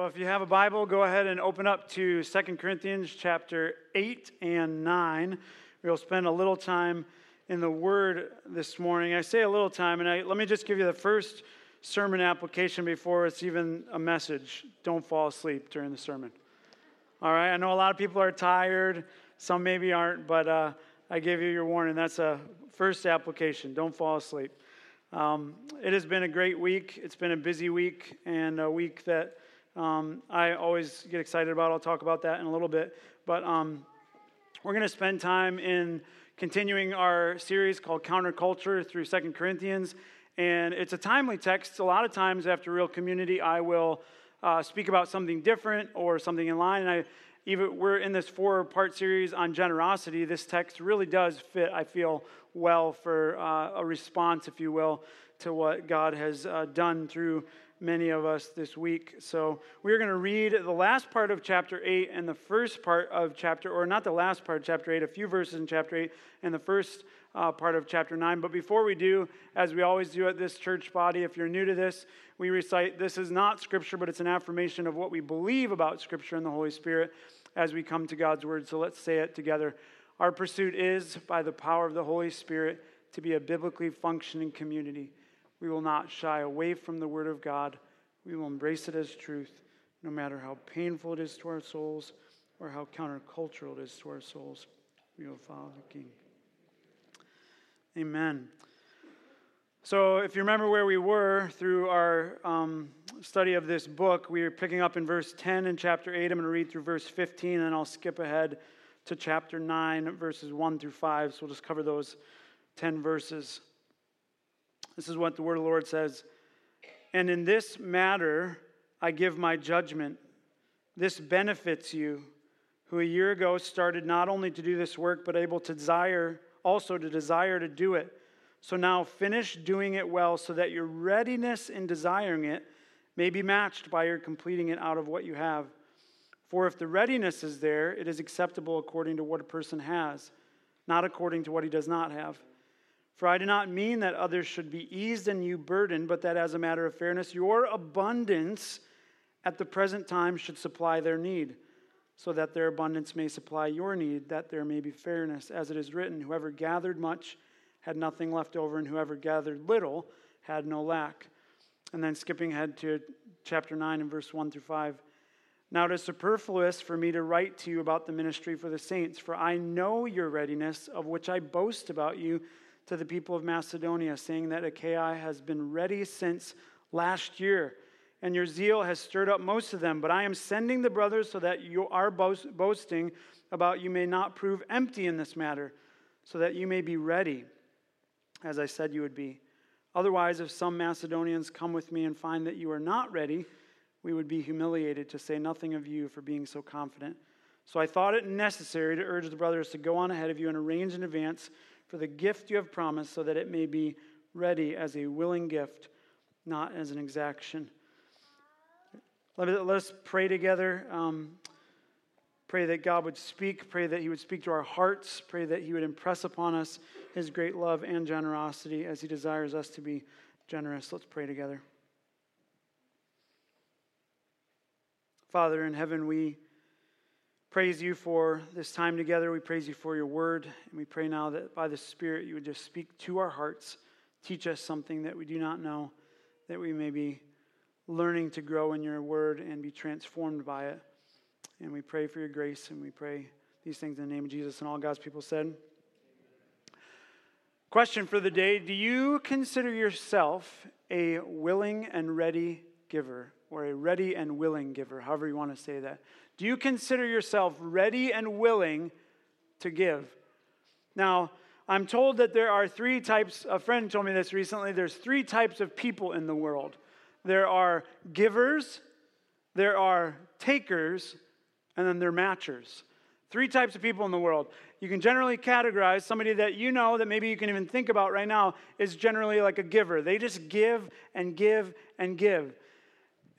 Well, if you have a Bible, go ahead and open up to 2 Corinthians chapter 8 and 9. We'll spend a little time in the Word this morning. I say a little time, and I, let me just give you the first sermon application before it's even a message. Don't fall asleep during the sermon. All right, I know a lot of people are tired, some maybe aren't, but uh, I gave you your warning. That's a first application. Don't fall asleep. Um, it has been a great week. It's been a busy week and a week that um, I always get excited about. I'll talk about that in a little bit. But um, we're going to spend time in continuing our series called Counterculture through Second Corinthians. And it's a timely text. A lot of times after Real Community, I will uh, speak about something different or something in line. And I even we're in this four part series on generosity. This text really does fit, I feel, well for uh, a response, if you will, to what God has uh, done through many of us this week. So we're going to read the last part of chapter 8 and the first part of chapter, or not the last part of chapter 8, a few verses in chapter 8 and the first uh, part of chapter 9. But before we do, as we always do at this church body, if you're new to this, we recite this is not scripture, but it's an affirmation of what we believe about scripture and the Holy Spirit as we come to God's word. So let's say it together. Our pursuit is, by the power of the Holy Spirit, to be a biblically functioning community. We will not shy away from the word of God. We will embrace it as truth, no matter how painful it is to our souls or how countercultural it is to our souls. We will follow the King. Amen. So, if you remember where we were through our um, study of this book, we are picking up in verse 10 in chapter 8. I'm going to read through verse 15, and I'll skip ahead to chapter 9, verses 1 through 5. So, we'll just cover those 10 verses. This is what the word of the Lord says. And in this matter, I give my judgment. This benefits you, who a year ago started not only to do this work, but able to desire also to desire to do it. So now finish doing it well so that your readiness in desiring it may be matched by your completing it out of what you have. For if the readiness is there, it is acceptable according to what a person has, not according to what he does not have. For I do not mean that others should be eased and you burdened, but that as a matter of fairness, your abundance at the present time should supply their need so that their abundance may supply your need, that there may be fairness. As it is written, whoever gathered much had nothing left over, and whoever gathered little had no lack. And then skipping ahead to chapter 9 and verse 1 through 5. Now it is superfluous for me to write to you about the ministry for the saints, for I know your readiness, of which I boast about you to the people of Macedonia, saying that Achaia has been ready since last year and your zeal has stirred up most of them. But I am sending the brothers so that you are boasting about you may not prove empty in this matter, so that you may be ready, as I said you would be. Otherwise, if some Macedonians come with me and find that you are not ready, we would be humiliated, to say nothing of you for being so confident. So I thought it necessary to urge the brothers to go on ahead of you and arrange in advance for the gift you have promised, so that it may be ready as a willing gift, not as an exaction. Let, us pray together. Um, pray that God would speak. Pray that He would speak to our hearts. Pray that He would impress upon us His great love and generosity as He desires us to be generous. Let's pray together. Father in heaven, we praise you for this time together. We praise you for your word. And we pray now that by the Spirit you would just speak to our hearts, teach us something that we do not know, that we may be learning to grow in your word and be transformed by it. And we pray for your grace and we pray these things in the name of Jesus and all God's people said. Question for the day Do you consider yourself a willing and ready giver or a ready and willing giver, however you want to say that? Do you consider yourself ready and willing to give? Now, I'm told that there are three types, a friend told me this recently, there's three types of people in the world there are givers, there are takers, and then there are matchers. Three types of people in the world. You can generally categorize somebody that you know that maybe you can even think about right now is generally like a giver. They just give and give and give.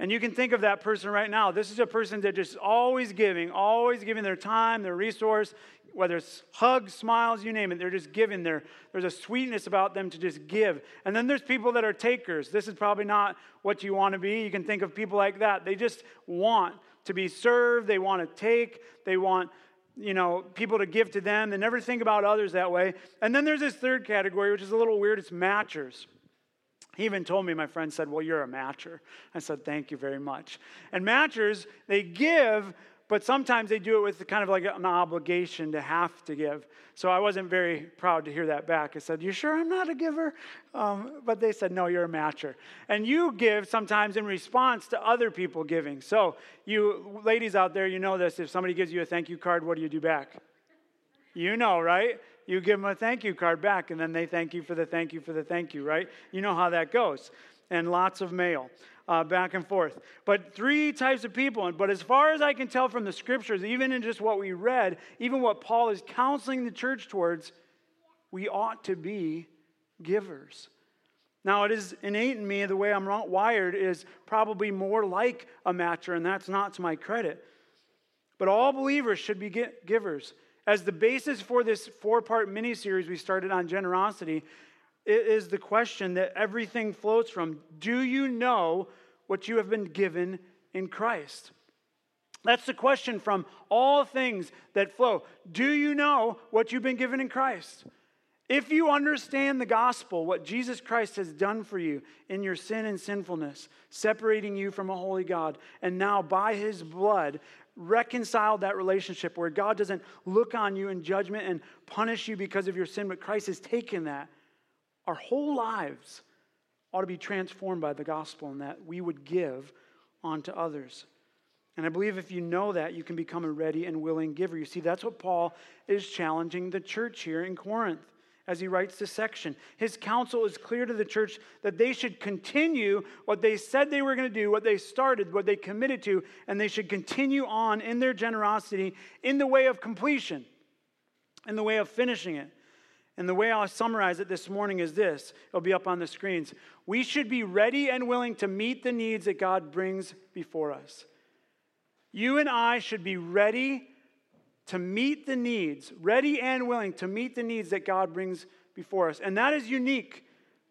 And you can think of that person right now. This is a person that just always giving, always giving their time, their resource, whether it's hugs, smiles, you name it, they're just giving. There, there's a sweetness about them to just give. And then there's people that are takers. This is probably not what you want to be. You can think of people like that. They just want to be served, they want to take, they want you know, people to give to them. They never think about others that way. And then there's this third category, which is a little weird. It's matchers. He even told me, my friend said, Well, you're a matcher. I said, Thank you very much. And matchers, they give, but sometimes they do it with kind of like an obligation to have to give. So I wasn't very proud to hear that back. I said, You sure I'm not a giver? Um, but they said, No, you're a matcher. And you give sometimes in response to other people giving. So, you ladies out there, you know this. If somebody gives you a thank you card, what do you do back? You know, right? You give them a thank you card back, and then they thank you for the thank you for the thank you, right? You know how that goes. And lots of mail uh, back and forth. But three types of people. But as far as I can tell from the scriptures, even in just what we read, even what Paul is counseling the church towards, we ought to be givers. Now, it is innate in me, the way I'm wired is probably more like a matcher, and that's not to my credit. But all believers should be givers as the basis for this four part mini series we started on generosity is the question that everything flows from Do you know what you have been given in Christ? That's the question from all things that flow. Do you know what you've been given in Christ? If you understand the gospel, what Jesus Christ has done for you in your sin and sinfulness, separating you from a holy God, and now by his blood reconciled that relationship where God doesn't look on you in judgment and punish you because of your sin, but Christ has taken that. Our whole lives ought to be transformed by the gospel and that we would give onto others. And I believe if you know that, you can become a ready and willing giver. You see, that's what Paul is challenging the church here in Corinth as he writes this section. His counsel is clear to the church that they should continue what they said they were going to do, what they started, what they committed to, and they should continue on in their generosity in the way of completion, in the way of finishing it. And the way I'll summarize it this morning is this it'll be up on the screens. We should be ready and willing to meet the needs that God brings before us. You and I should be ready to meet the needs, ready and willing to meet the needs that God brings before us. And that is unique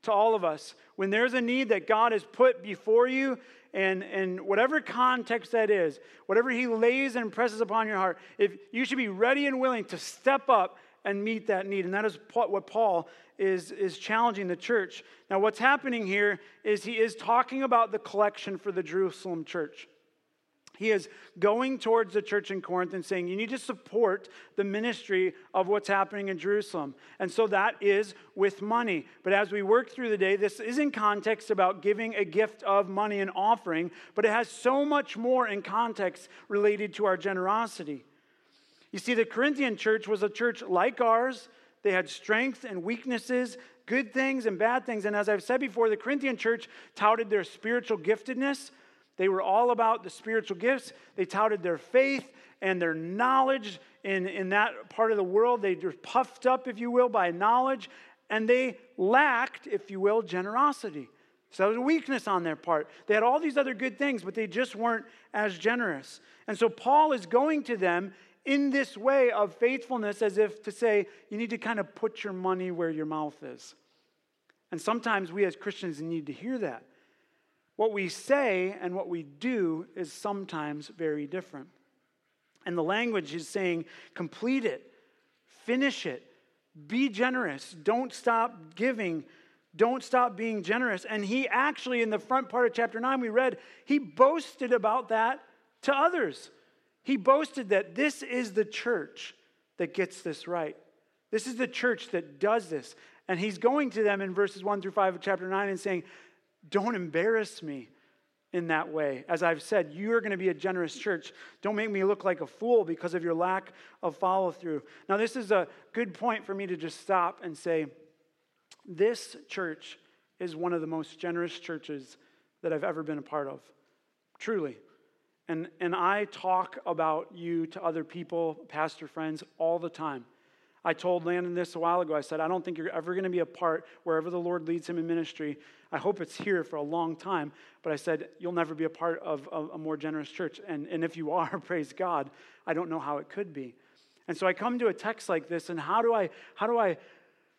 to all of us. When there's a need that God has put before you, and, and whatever context that is, whatever He lays and presses upon your heart, if you should be ready and willing to step up and meet that need. And that is what Paul is, is challenging the church. Now, what's happening here is he is talking about the collection for the Jerusalem church. He is going towards the church in Corinth and saying, You need to support the ministry of what's happening in Jerusalem. And so that is with money. But as we work through the day, this is in context about giving a gift of money and offering, but it has so much more in context related to our generosity. You see, the Corinthian church was a church like ours. They had strengths and weaknesses, good things and bad things. And as I've said before, the Corinthian church touted their spiritual giftedness they were all about the spiritual gifts. They touted their faith and their knowledge in, in that part of the world. They were puffed up, if you will, by knowledge, and they lacked, if you will, generosity. So that was a weakness on their part. They had all these other good things, but they just weren't as generous. And so Paul is going to them in this way of faithfulness as if to say, you need to kind of put your money where your mouth is. And sometimes we as Christians need to hear that. What we say and what we do is sometimes very different. And the language is saying, complete it, finish it, be generous, don't stop giving, don't stop being generous. And he actually, in the front part of chapter 9, we read, he boasted about that to others. He boasted that this is the church that gets this right. This is the church that does this. And he's going to them in verses 1 through 5 of chapter 9 and saying, don't embarrass me in that way. As I've said, you're going to be a generous church. Don't make me look like a fool because of your lack of follow through. Now, this is a good point for me to just stop and say this church is one of the most generous churches that I've ever been a part of. Truly. And, and I talk about you to other people, pastor friends, all the time. I told Landon this a while ago. I said, I don't think you're ever going to be a part wherever the Lord leads him in ministry. I hope it's here for a long time. But I said, you'll never be a part of a, a more generous church. And, and if you are, praise God, I don't know how it could be. And so I come to a text like this, and how do I, how do I,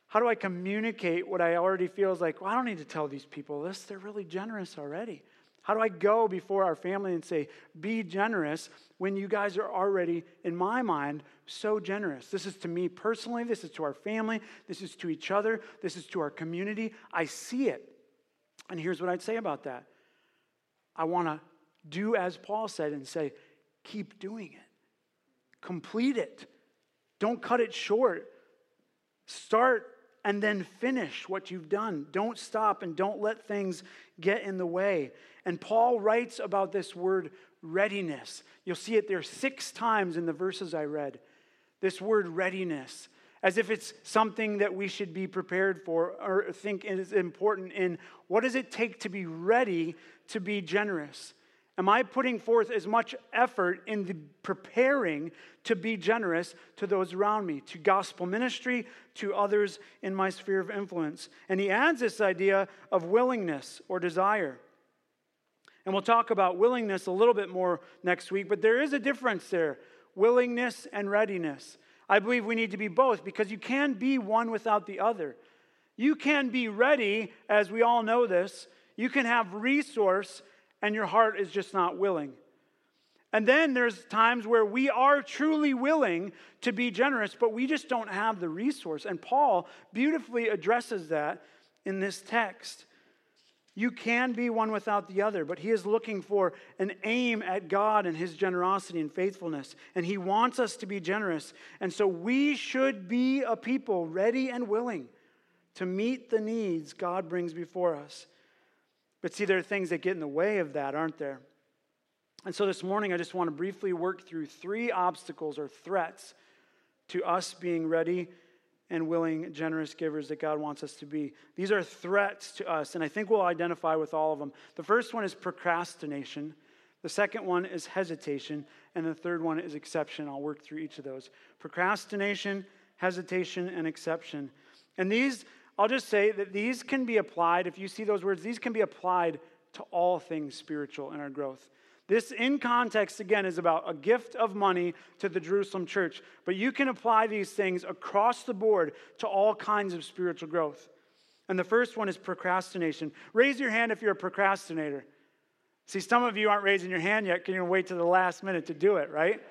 how do I communicate what I already feel is like, well, I don't need to tell these people this. They're really generous already. How do I go before our family and say, be generous when you guys are already, in my mind, so generous? This is to me personally, this is to our family, this is to each other, this is to our community. I see it. And here's what I'd say about that I want to do as Paul said and say, keep doing it, complete it, don't cut it short. Start and then finish what you've done. Don't stop and don't let things get in the way. And Paul writes about this word readiness. You'll see it there six times in the verses I read. This word readiness, as if it's something that we should be prepared for or think is important in what does it take to be ready to be generous? Am I putting forth as much effort in the preparing to be generous to those around me, to gospel ministry, to others in my sphere of influence? And he adds this idea of willingness or desire. And we'll talk about willingness a little bit more next week, but there is a difference there willingness and readiness. I believe we need to be both because you can be one without the other. You can be ready, as we all know this. You can have resource and your heart is just not willing. And then there's times where we are truly willing to be generous, but we just don't have the resource. And Paul beautifully addresses that in this text. You can be one without the other, but he is looking for an aim at God and his generosity and faithfulness. And he wants us to be generous. And so we should be a people ready and willing to meet the needs God brings before us. But see, there are things that get in the way of that, aren't there? And so this morning, I just want to briefly work through three obstacles or threats to us being ready and willing, generous givers that God wants us to be. These are threats to us, and I think we'll identify with all of them. The first one is procrastination, the second one is hesitation, and the third one is exception. I'll work through each of those procrastination, hesitation, and exception. And these I'll just say that these can be applied, if you see those words, these can be applied to all things spiritual in our growth. This, in context, again, is about a gift of money to the Jerusalem church, but you can apply these things across the board to all kinds of spiritual growth. And the first one is procrastination. Raise your hand if you're a procrastinator. See, some of you aren't raising your hand yet, can you wait to the last minute to do it, right?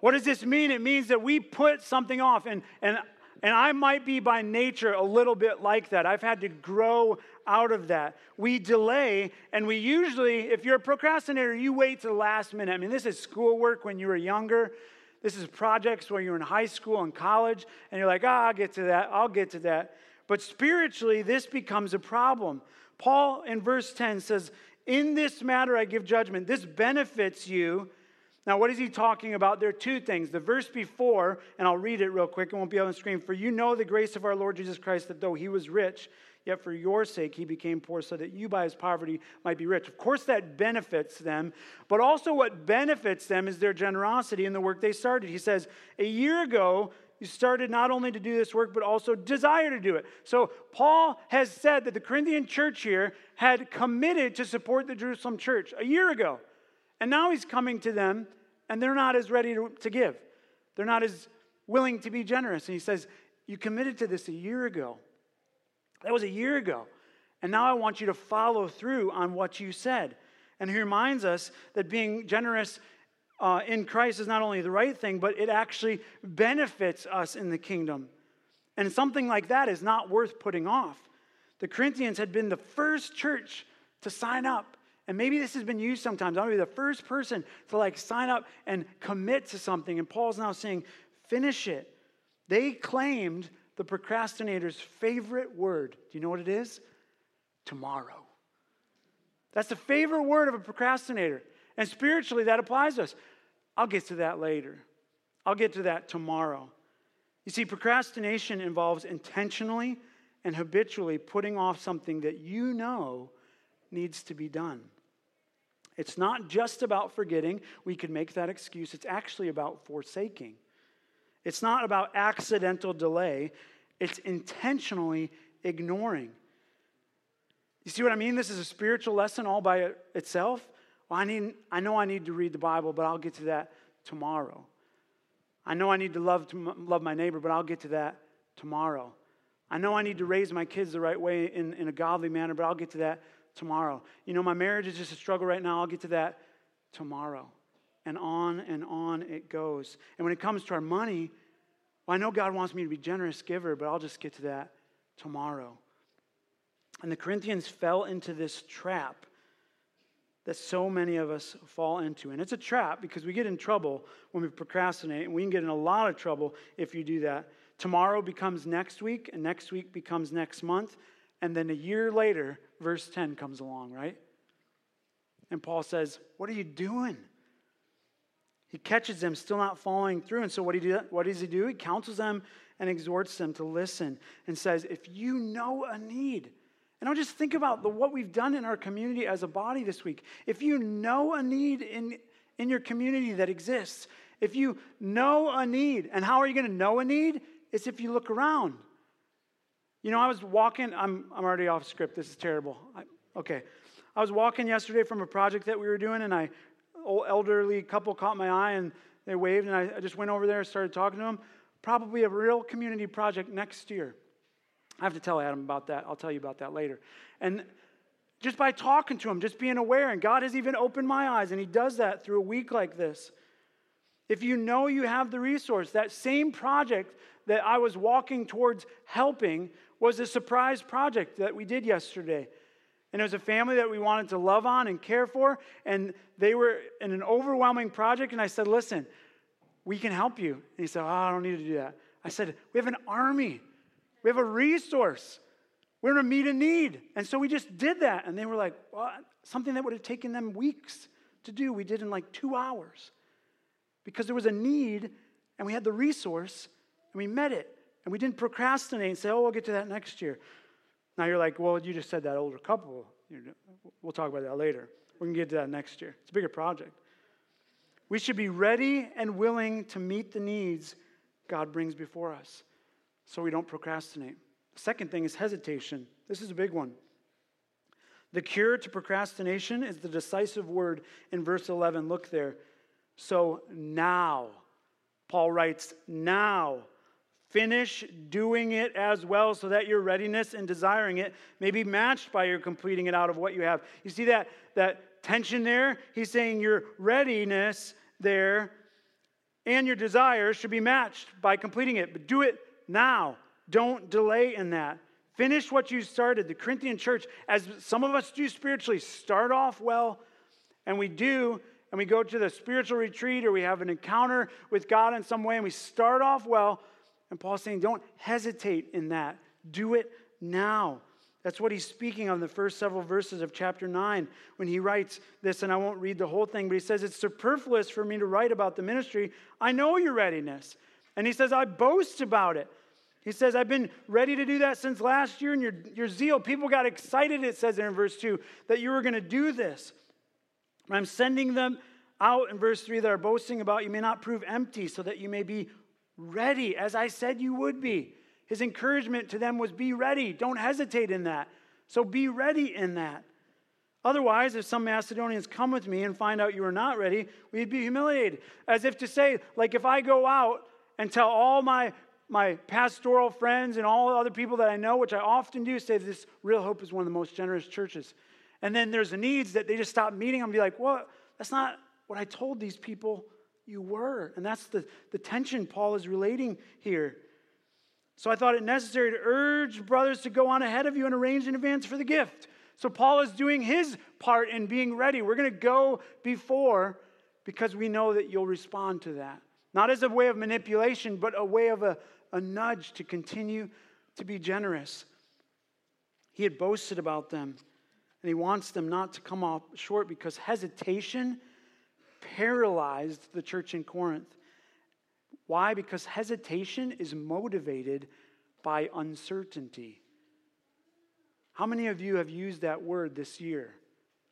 what does this mean? It means that we put something off. And, and and I might be by nature a little bit like that. I've had to grow out of that. We delay, and we usually, if you're a procrastinator, you wait to the last minute. I mean, this is schoolwork when you were younger. This is projects when you're in high school and college, and you're like, oh, I'll get to that, I'll get to that. But spiritually, this becomes a problem. Paul in verse 10 says, In this matter I give judgment. This benefits you now, what is he talking about? There are two things. The verse before, and I'll read it real quick, it won't be on the screen. For you know the grace of our Lord Jesus Christ, that though he was rich, yet for your sake he became poor, so that you by his poverty might be rich. Of course, that benefits them, but also what benefits them is their generosity in the work they started. He says, A year ago, you started not only to do this work, but also desire to do it. So, Paul has said that the Corinthian church here had committed to support the Jerusalem church a year ago. And now he's coming to them and they're not as ready to, to give. They're not as willing to be generous. And he says, You committed to this a year ago. That was a year ago. And now I want you to follow through on what you said. And he reminds us that being generous uh, in Christ is not only the right thing, but it actually benefits us in the kingdom. And something like that is not worth putting off. The Corinthians had been the first church to sign up and maybe this has been used sometimes. I'm going to be the first person to like sign up and commit to something. And Paul's now saying, finish it. They claimed the procrastinator's favorite word. Do you know what it is? Tomorrow. That's the favorite word of a procrastinator. And spiritually, that applies to us. I'll get to that later. I'll get to that tomorrow. You see, procrastination involves intentionally and habitually putting off something that you know needs to be done. It's not just about forgetting. We could make that excuse. It's actually about forsaking. It's not about accidental delay, it's intentionally ignoring. You see what I mean? This is a spiritual lesson all by itself. Well, I, need, I know I need to read the Bible, but I'll get to that tomorrow. I know I need to love, to love my neighbor, but I'll get to that tomorrow. I know I need to raise my kids the right way in, in a godly manner, but I'll get to that tomorrow. You know, my marriage is just a struggle right now. I'll get to that tomorrow. And on and on it goes. And when it comes to our money, well, I know God wants me to be generous giver, but I'll just get to that tomorrow. And the Corinthians fell into this trap that so many of us fall into. And it's a trap because we get in trouble when we procrastinate, and we can get in a lot of trouble if you do that. Tomorrow becomes next week, and next week becomes next month, and then a year later, verse 10 comes along, right? And Paul says, What are you doing? He catches them still not following through. And so what, do, what does he do? He counsels them and exhorts them to listen and says, If you know a need, and I'll just think about the, what we've done in our community as a body this week. If you know a need in, in your community that exists, if you know a need, and how are you going to know a need? It's if you look around. You know, I was walking, I'm, I'm already off script. This is terrible. I, okay. I was walking yesterday from a project that we were doing, and I, old elderly couple caught my eye and they waved, and I, I just went over there and started talking to them. Probably a real community project next year. I have to tell Adam about that. I'll tell you about that later. And just by talking to him, just being aware, and God has even opened my eyes, and He does that through a week like this. If you know you have the resource, that same project that I was walking towards helping was a surprise project that we did yesterday. And it was a family that we wanted to love on and care for, and they were in an overwhelming project. And I said, Listen, we can help you. And he said, Oh, I don't need to do that. I said, We have an army we have a resource. We're going to meet a need. And so we just did that. And they were like, well, something that would have taken them weeks to do, we did in like two hours. Because there was a need and we had the resource and we met it. And we didn't procrastinate and say, oh, we'll get to that next year. Now you're like, well, you just said that older couple. We'll talk about that later. We can get to that next year. It's a bigger project. We should be ready and willing to meet the needs God brings before us so we don't procrastinate. The second thing is hesitation. This is a big one. The cure to procrastination is the decisive word in verse 11. Look there. So now, Paul writes, now finish doing it as well so that your readiness and desiring it may be matched by your completing it out of what you have. You see that, that tension there? He's saying your readiness there and your desire should be matched by completing it, but do it now. Don't delay in that. Finish what you started. The Corinthian church, as some of us do spiritually, start off well, and we do, and we go to the spiritual retreat or we have an encounter with God in some way, and we start off well. And Paul's saying, don't hesitate in that. Do it now. That's what he's speaking on the first several verses of chapter 9 when he writes this, and I won't read the whole thing, but he says, It's superfluous for me to write about the ministry. I know your readiness. And he says, I boast about it. He says, I've been ready to do that since last year, and your, your zeal, people got excited, it says in verse 2, that you were going to do this. I'm sending them out in verse 3 that are boasting about you may not prove empty, so that you may be ready, as I said you would be. His encouragement to them was be ready. Don't hesitate in that. So be ready in that. Otherwise, if some Macedonians come with me and find out you are not ready, we'd be humiliated. As if to say, like, if I go out and tell all my my pastoral friends and all other people that I know, which I often do, say this Real Hope is one of the most generous churches. And then there's the needs that they just stop meeting and be like, well, that's not what I told these people you were. And that's the, the tension Paul is relating here. So I thought it necessary to urge brothers to go on ahead of you and arrange in advance for the gift. So Paul is doing his part in being ready. We're going to go before because we know that you'll respond to that. Not as a way of manipulation, but a way of a, a nudge to continue to be generous. He had boasted about them, and he wants them not to come off short because hesitation paralyzed the church in Corinth. Why? Because hesitation is motivated by uncertainty. How many of you have used that word this year?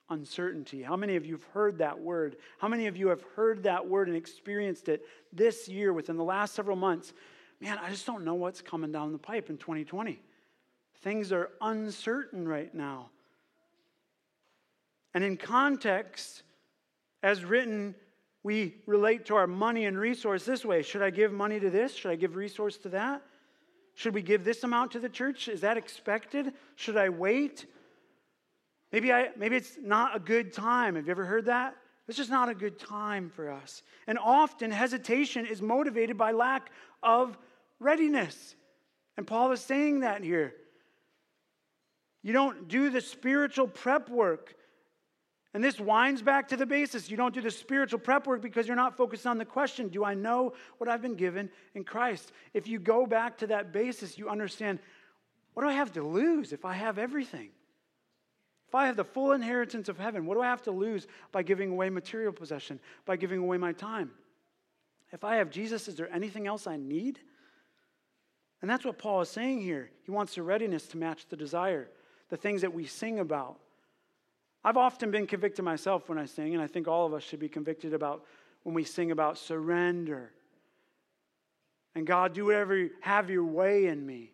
Uncertainty. How many of you have heard that word? How many of you have heard that word and experienced it this year within the last several months? man, I just don't know what's coming down the pipe in 2020. Things are uncertain right now. And in context, as written, We relate to our money and resource this way Should I give money to this? Should I give resource to that? Should we give this amount to the church? Is that expected? Should I wait? Maybe, I, maybe it's not a good time. Have you ever heard that? It's just not a good time for us. And often hesitation is motivated by lack of readiness. And Paul is saying that here. You don't do the spiritual prep work and this winds back to the basis. You don't do the spiritual prep work because you're not focused on the question Do I know what I've been given in Christ? If you go back to that basis, you understand what do I have to lose if I have everything? If I have the full inheritance of heaven, what do I have to lose by giving away material possession, by giving away my time? If I have Jesus, is there anything else I need? And that's what Paul is saying here. He wants the readiness to match the desire, the things that we sing about. I've often been convicted myself when I sing, and I think all of us should be convicted about when we sing about surrender. And God, do whatever, you, have your way in me.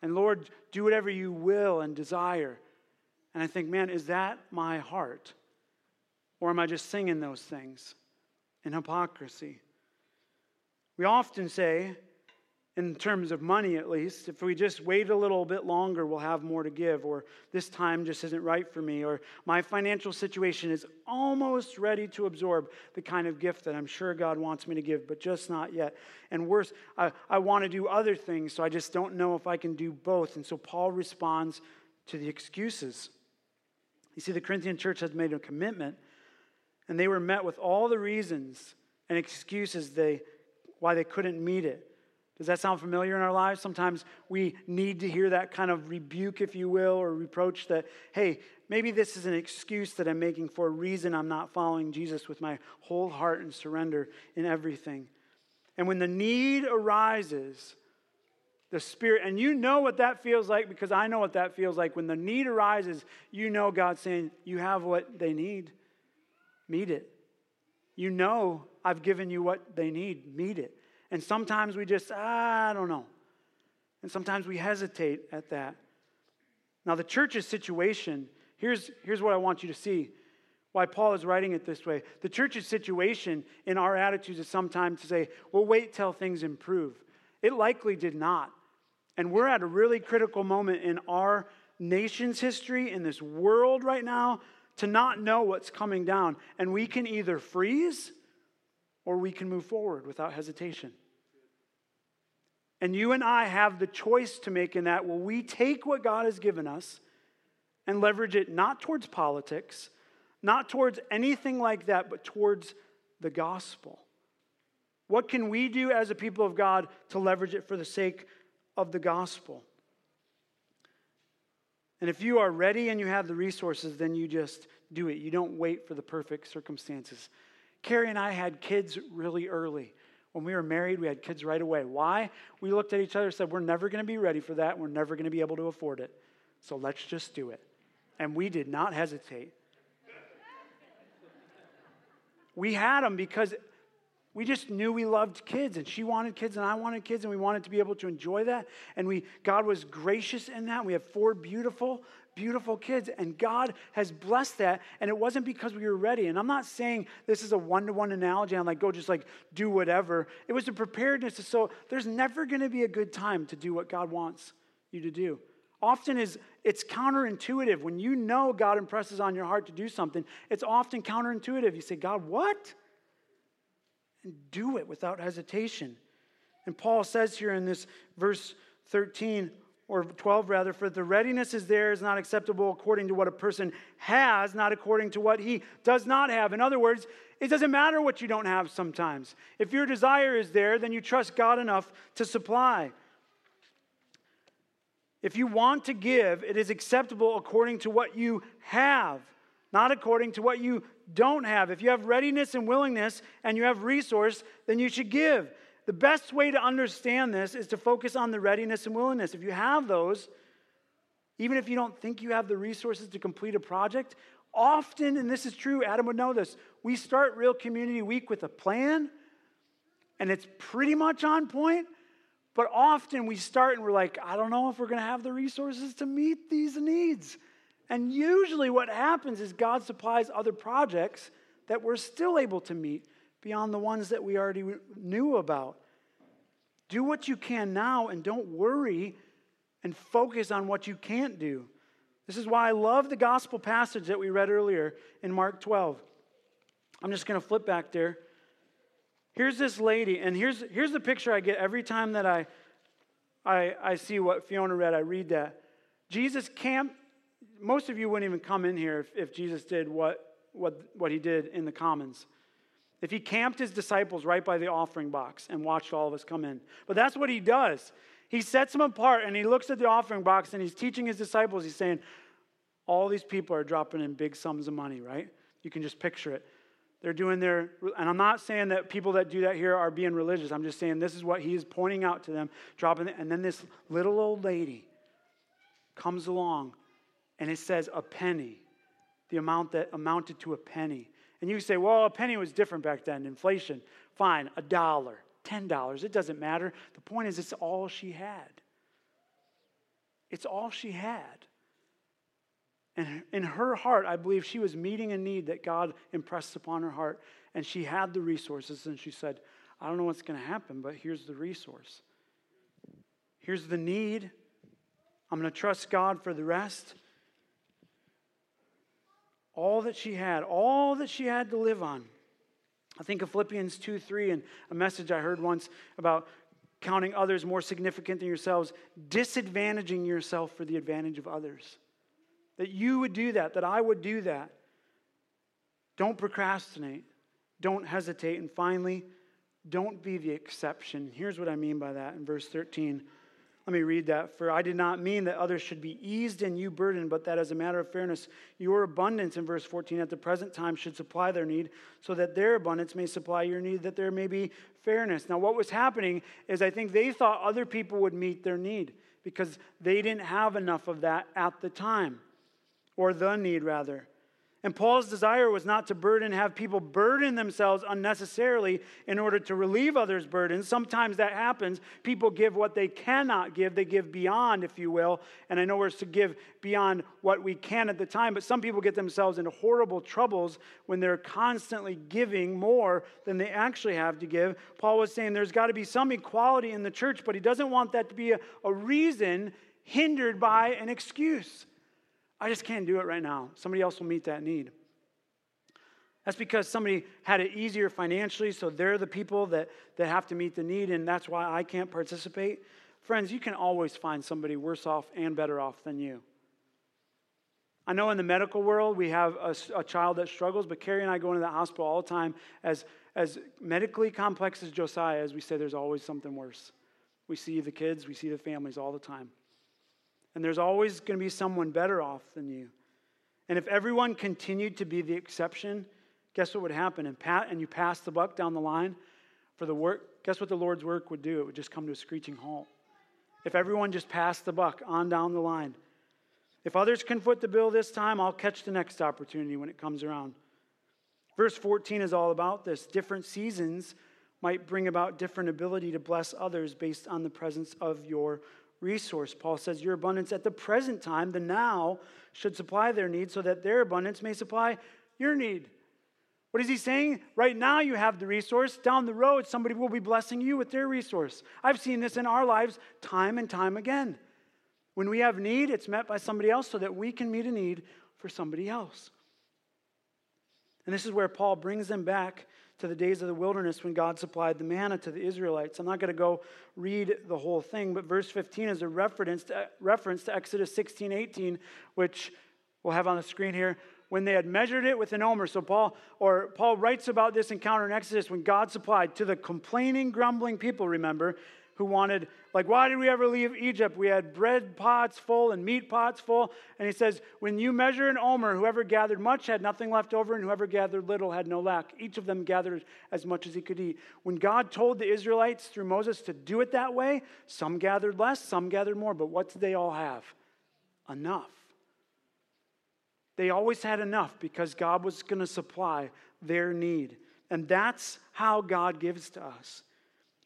And Lord, do whatever you will and desire. And I think, man, is that my heart? Or am I just singing those things in hypocrisy? We often say, in terms of money at least. If we just wait a little bit longer, we'll have more to give, or this time just isn't right for me, or my financial situation is almost ready to absorb the kind of gift that I'm sure God wants me to give, but just not yet. And worse, I, I want to do other things, so I just don't know if I can do both. And so Paul responds to the excuses. You see, the Corinthian church has made a commitment, and they were met with all the reasons and excuses they, why they couldn't meet it. Does that sound familiar in our lives? Sometimes we need to hear that kind of rebuke, if you will, or reproach that, hey, maybe this is an excuse that I'm making for a reason I'm not following Jesus with my whole heart and surrender in everything. And when the need arises, the Spirit, and you know what that feels like because I know what that feels like. When the need arises, you know God's saying, You have what they need, meet it. You know I've given you what they need, meet it. And sometimes we just, ah, I don't know. And sometimes we hesitate at that. Now, the church's situation, here's, here's what I want you to see why Paul is writing it this way. The church's situation in our attitudes is sometimes to say, well, wait till things improve. It likely did not. And we're at a really critical moment in our nation's history, in this world right now, to not know what's coming down. And we can either freeze or we can move forward without hesitation. And you and I have the choice to make in that. Will we take what God has given us and leverage it not towards politics, not towards anything like that, but towards the gospel? What can we do as a people of God to leverage it for the sake of the gospel? And if you are ready and you have the resources, then you just do it. You don't wait for the perfect circumstances. Carrie and I had kids really early. When we were married, we had kids right away. Why? We looked at each other and said, We're never going to be ready for that. We're never going to be able to afford it. So let's just do it. And we did not hesitate. We had them because we just knew we loved kids and she wanted kids and I wanted kids and we wanted to be able to enjoy that. And we God was gracious in that. We have four beautiful beautiful kids. And God has blessed that. And it wasn't because we were ready. And I'm not saying this is a one to one analogy. I'm like, go just like do whatever. It was a preparedness. So there's never going to be a good time to do what God wants you to do. Often is it's counterintuitive. When you know God impresses on your heart to do something, it's often counterintuitive. You say, God, what? And do it without hesitation. And Paul says here in this verse 13, or 12 rather, for the readiness is there is not acceptable according to what a person has, not according to what he does not have. In other words, it doesn't matter what you don't have sometimes. If your desire is there, then you trust God enough to supply. If you want to give, it is acceptable according to what you have, not according to what you don't have. If you have readiness and willingness and you have resource, then you should give. The best way to understand this is to focus on the readiness and willingness. If you have those, even if you don't think you have the resources to complete a project, often, and this is true, Adam would know this, we start Real Community Week with a plan, and it's pretty much on point. But often we start and we're like, I don't know if we're going to have the resources to meet these needs. And usually what happens is God supplies other projects that we're still able to meet beyond the ones that we already knew about. Do what you can now and don't worry and focus on what you can't do. This is why I love the gospel passage that we read earlier in Mark 12. I'm just going to flip back there. Here's this lady, and here's, here's the picture I get every time that I, I, I see what Fiona read. I read that. Jesus camped, most of you wouldn't even come in here if, if Jesus did what, what, what he did in the Commons. If he camped his disciples right by the offering box and watched all of us come in. But that's what he does. He sets them apart and he looks at the offering box and he's teaching his disciples. He's saying, All these people are dropping in big sums of money, right? You can just picture it. They're doing their, and I'm not saying that people that do that here are being religious. I'm just saying this is what he is pointing out to them, dropping, and then this little old lady comes along and it says a penny, the amount that amounted to a penny. And you say, well, a penny was different back then, inflation. Fine, a dollar, $10, it doesn't matter. The point is, it's all she had. It's all she had. And in her heart, I believe she was meeting a need that God impressed upon her heart. And she had the resources, and she said, I don't know what's going to happen, but here's the resource. Here's the need. I'm going to trust God for the rest. All that she had, all that she had to live on. I think of Philippians 2 3 and a message I heard once about counting others more significant than yourselves, disadvantaging yourself for the advantage of others. That you would do that, that I would do that. Don't procrastinate. Don't hesitate. And finally, don't be the exception. Here's what I mean by that in verse 13. Let me read that. For I did not mean that others should be eased and you burdened, but that as a matter of fairness, your abundance in verse 14 at the present time should supply their need, so that their abundance may supply your need, that there may be fairness. Now, what was happening is I think they thought other people would meet their need because they didn't have enough of that at the time or the need rather. And Paul's desire was not to burden, have people burden themselves unnecessarily in order to relieve others' burdens. Sometimes that happens. People give what they cannot give, they give beyond, if you will. And I know we're to give beyond what we can at the time, but some people get themselves into horrible troubles when they're constantly giving more than they actually have to give. Paul was saying there's got to be some equality in the church, but he doesn't want that to be a, a reason hindered by an excuse. I just can't do it right now. Somebody else will meet that need. That's because somebody had it easier financially, so they're the people that, that have to meet the need, and that's why I can't participate. Friends, you can always find somebody worse off and better off than you. I know in the medical world we have a, a, child that struggles, but Carrie and I go into the hospital all the time. As, as medically complex as Josiah, as we say, there's always something worse. We see the kids, we see the families all the time. And there's always going to be someone better off than you. And if everyone continued to be the exception, guess what would happen? And, pat, and you pass the buck down the line for the work, guess what the Lord's work would do? It would just come to a screeching halt. If everyone just passed the buck on down the line. If others can foot the bill this time, I'll catch the next opportunity when it comes around. Verse 14 is all about this. Different seasons might bring about different ability to bless others based on the presence of your resource. Paul says, Your abundance at the present time, the now, should supply their need so that their abundance may supply your need. What is he saying? Right now, you have the resource. Down the road, somebody will be blessing you with their resource. I've seen this in our lives time and time again. When we have need, it's met by somebody else so that we can meet a need for somebody else. And this is where Paul brings them back to the days of the wilderness when God supplied the manna to the Israelites. I'm not going to go read the whole thing, but verse 15 is a reference to, reference to Exodus 16, 18, which we'll have on the screen here. When they had measured it with an omer. So Paul or Paul writes about this encounter in Exodus when God supplied to the complaining, grumbling people, remember, who wanted, like, why did we ever leave Egypt? We had bread pots full and meat pots full. And he says, when you measure an omer, whoever gathered much had nothing left over, and whoever gathered little had no lack. Each of them gathered as much as he could eat. When God told the Israelites through Moses to do it that way, some gathered less, some gathered more. But what did they all have? Enough. They always had enough because God was going to supply their need. And that's how God gives to us.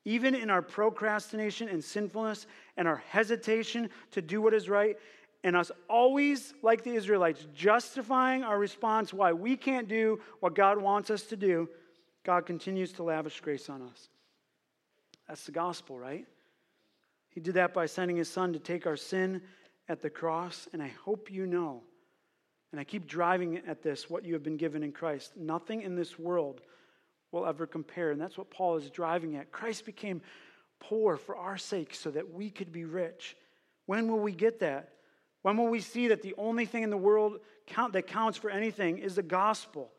Even in our procrastination and sinfulness and our hesitation to do what is right, and us always, like the Israelites, justifying our response why we can't do what God wants us to do, God continues to lavish grace on us. That's the gospel, right? He did that by sending his son to take our sin at the cross, and I hope you know, and I keep driving at this, what you have been given in Christ. Nothing in this world will ever compare, and that's what Paul is driving at. Christ became poor for our sake so that we could be rich. When will we get that? When will we see that the only thing in the world count, that counts for anything is the gospel?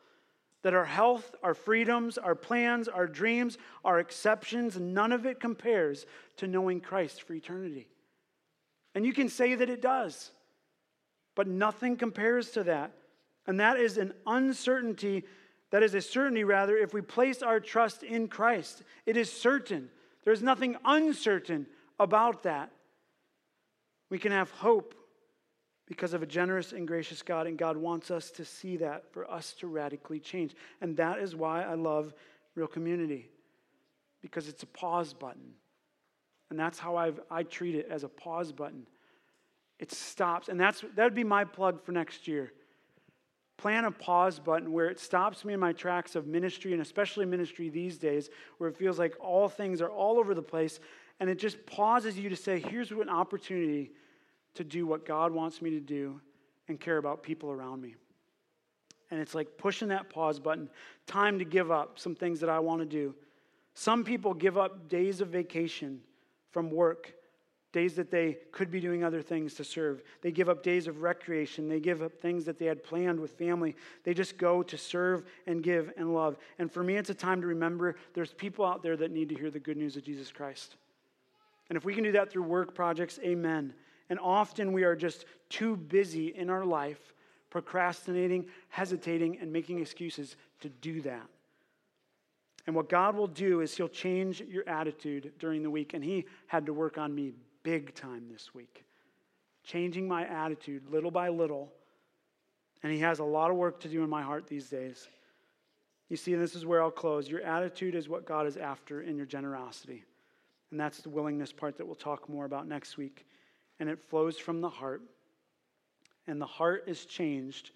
That our health, our freedoms, our plans, our dreams, our exceptions, none of it compares to knowing Christ for eternity. And you can say that it does, but nothing compares to that. And that is an uncertainty, that is a certainty, rather, if we place our trust in Christ. It is certain. There's nothing uncertain about that. We can have hope because of a generous and gracious God, and God wants us to see that for us to radically change. And that is why I love Real Community, because it's a pause button. And that's how I've, I treat it as a pause button. It stops, and that's that would be my plug for next year. Plan a pause button where it stops me in my tracks of ministry, and especially ministry these days, where it feels like all things are all over the place, and it just pauses you to say, here's an opportunity to do what God wants me to do and care about people around me. And it's like pushing that pause button, time to give up some things that I want to do. Some people give up days of vacation from work, days that they could be doing other things to serve. They give up days of recreation. They give up things that they had planned with family. They just go to serve and give and love. And for me, it's a time to remember there's people out there that need to hear the good news of Jesus Christ. And if we can do that through work projects, amen. And often we are just too busy in our life procrastinating, hesitating, and making excuses to do that. And what God will do is He'll change your attitude during the week. And He had to work on me big time this week, changing my attitude little by little. And He has a lot of work to do in my heart these days. You see, this is where I'll close. Your attitude is what God is after in your generosity. And that's the willingness part that we'll talk more about next week and it flows from the heart. And the heart is changed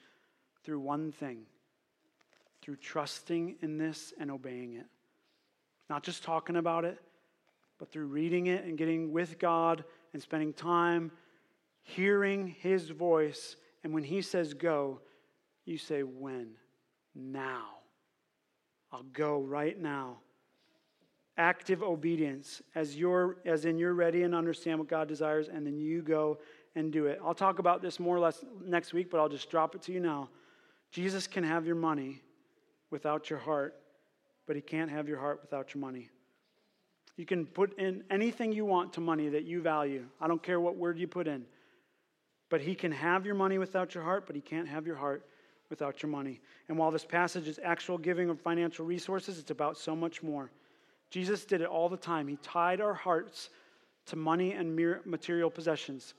through one thing through trusting in this and obeying it. Not just talking about it, but through reading it and getting with God and spending time hearing His voice. And when He says go, you say, When? Now. I'll go right now active obedience as you're as in you're ready and understand what God desires and then you go and do it. I'll talk about this more or less next week, but I'll just drop it to you now. Jesus can have your money without your heart, but he can't have your heart without your money. You can put in anything you want to money that you value. I don't care what word you put in. But he can have your money without your heart, but he can't have your heart without your money. And while this passage is actual giving of financial resources, it's about so much more. Jesus did it all the time. He tied our hearts to money and material possessions.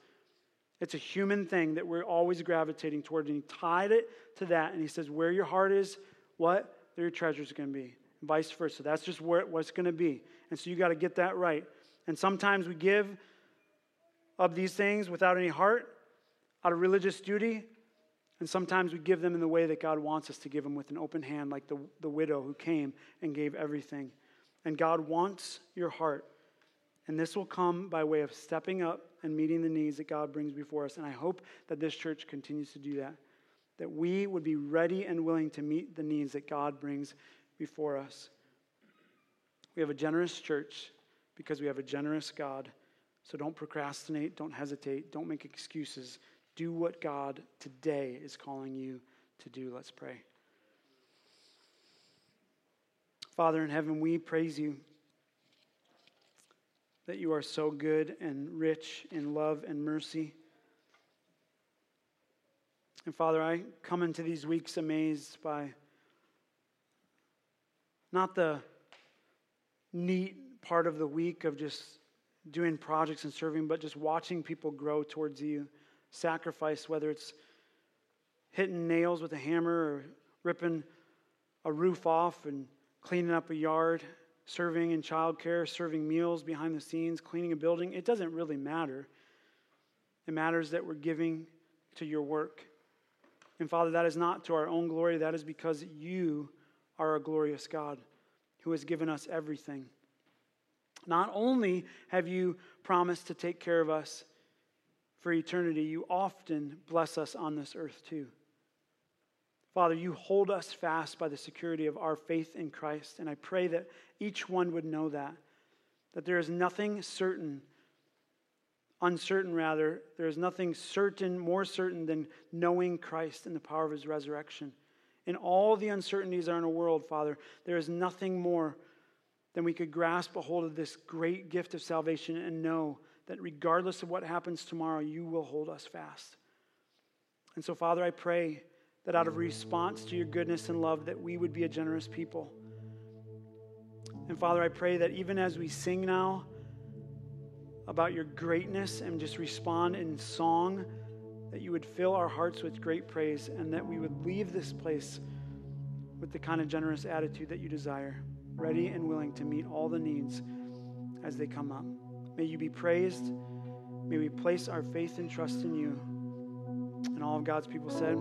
It's a human thing that we're always gravitating toward. And he tied it to that. And he says, Where your heart is, what? There your treasure is going to be. Vice versa. That's just where what's going to be. And so you got to get that right. And sometimes we give of these things without any heart, out of religious duty. And sometimes we give them in the way that God wants us to give them with an open hand, like the, the widow who came and gave everything. And God wants your heart. And this will come by way of stepping up and meeting the needs that God brings before us. And I hope that this church continues to do that. That we would be ready and willing to meet the needs that God brings before us. We have a generous church because we have a generous God. So don't procrastinate, don't hesitate, don't make excuses. Do what God today is calling you to do. Let's pray. Father in heaven, we praise you that you are so good and rich in love and mercy. And Father, I come into these weeks amazed by not the neat part of the week of just doing projects and serving, but just watching people grow towards you, sacrifice, whether it's hitting nails with a hammer or ripping a roof off and cleaning up a yard, serving in childcare, serving meals behind the scenes, cleaning a building. It doesn't really matter. It matters that we're giving to your work. And Father, that is not to our own glory, that is because you are a glorious God who has given us everything. Not only have you promised to take care of us for eternity, you often bless us on this earth too. Father, you hold us fast by the security of our faith in Christ, and I pray that each one would know that, that there is nothing certain, uncertain rather, there is nothing certain, more certain than knowing Christ and the power of his resurrection. In all the uncertainties that are in a world, Father, there is nothing more than we could grasp a hold of this great gift of salvation and know that regardless of what happens tomorrow, you will hold us fast. And so, Father, I pray that out of response to your goodness and love that we would be a generous people. And Father, I pray that even as we sing now about your greatness and just respond in song, that you would fill our hearts with great praise and that we would leave this place with the kind of generous attitude that you desire, ready and willing to meet all the needs as they come up. May you be praised. May we place our faith and trust in you. And all of God's people said,